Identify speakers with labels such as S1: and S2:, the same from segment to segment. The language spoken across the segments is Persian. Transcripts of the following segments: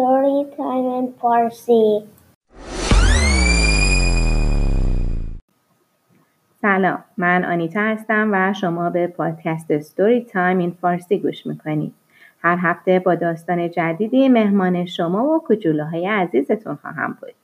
S1: Story Time in Farsi
S2: سلام من آنیتا هستم و شما به پادکست ستوری تایم این فارسی گوش می‌کنید. هر هفته با داستان جدیدی مهمان شما و کجوله عزیزتون خواهم بود.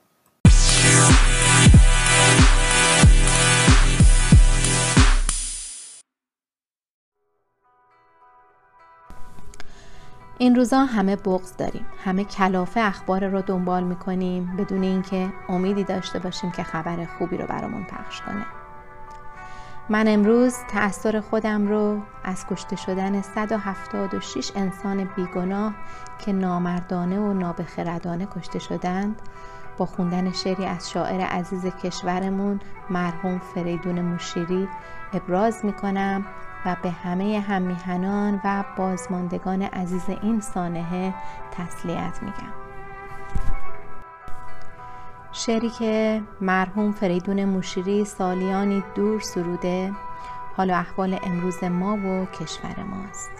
S2: این روزا همه بغض داریم. همه کلافه اخبار رو دنبال می‌کنیم بدون اینکه امیدی داشته باشیم که خبر خوبی رو برامون پخش کنه. من امروز تأثیر خودم رو از کشته شدن 176 انسان بیگناه که نامردانه و نابخردانه کشته شدند با خوندن شعری از شاعر عزیز کشورمون مرحوم فریدون موشیری ابراز می کنم و به همه همیهنان و بازماندگان عزیز این سانحه تسلیت میگم. شعری که مرحوم فریدون موشیری سالیانی دور سروده حال و احوال امروز ما و کشور ماست.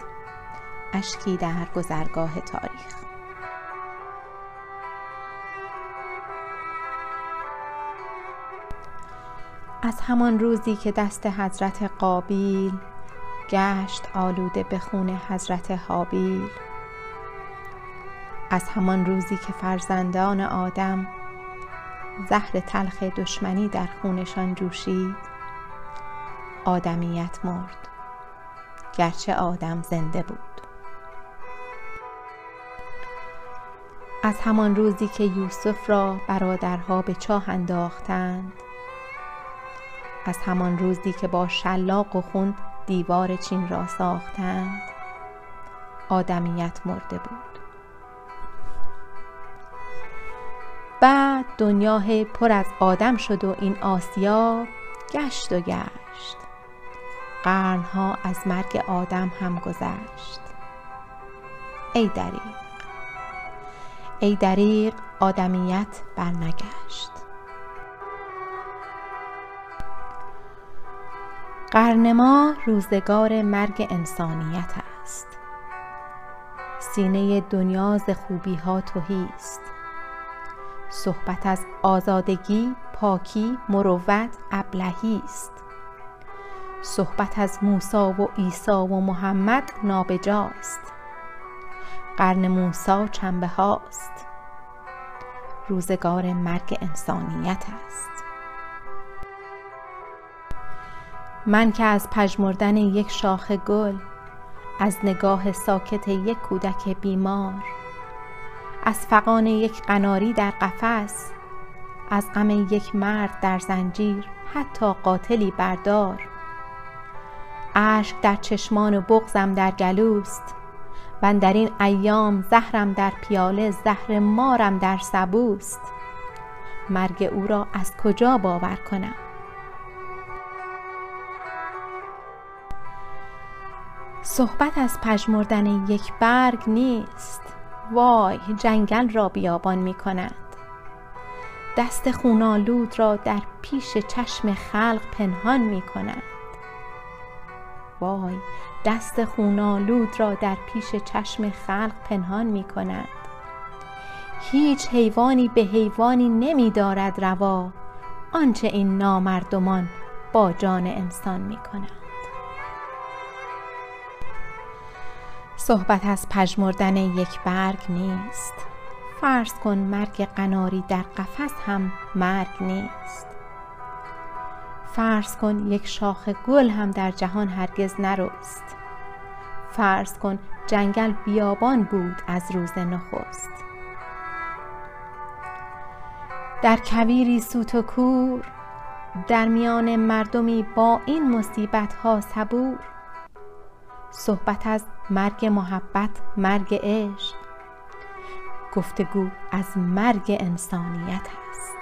S2: اشکی در گذرگاه تاریخ. از همان روزی که دست حضرت قابیل گشت آلوده به خون حضرت حابیل. از همان روزی که فرزندان آدم زهر تلخ دشمنی در خونشان جوشید آدمیت مرد گرچه آدم زنده بود. از همان روزی که یوسف را برادرها به چاه انداختند از همان روزی که با شلاق و خون دیوار چین را ساختند. آدمیت مرده بود. بعد دنیا پر از آدم شد و این آسیا گشت و گشت. قرنها از مرگ آدم هم گذشت. ای دریق ای دریق آدمیت برنگشت. قرن ما روزگار مرگ انسانیت است. سینه دنیا ز خوبی ها تهی است. صحبت از آزادگی پاکی مروت ابلهی است. صحبت از موسی و عیسی و محمد نابجاست قرن موسی چنبه هاست. روزگار مرگ انسانیت است. من که از پژمردن یک شاخ گل از نگاه ساکت یک کودک بیمار از فقان یک قناری در قفس از غم یک مرد در زنجیر حتی قاتلی بردار. اشک در چشمان و بغزم در گلوست و در این ایام زهرم در پیاله زهر مارم در سبوست. مرگ او را از کجا باور کنم؟ صحبت از پژمردن یک برگ نیست. وای جنگل را بیابان می کند دست خونالود را در پیش چشم خلق پنهان می کند وای دست خونالود را در پیش چشم خلق پنهان می کند هیچ حیوانی به حیوانی نمی دارد روا. آنچه این نامردمان با جان انسان می کند صحبت از پژمردن یک برگ نیست. فرض کن مرگ قناری در قفس هم مرگ نیست. فرض کن یک شاخ گل هم در جهان هرگز نرست. فرض کن جنگل بیابان بود از روز نخست. در کویری سوت و کور در میان مردمی با این مصیبت ها صبور. صحبت از مرگ محبت مرگ عشق. گفتگو از مرگ انسانیت است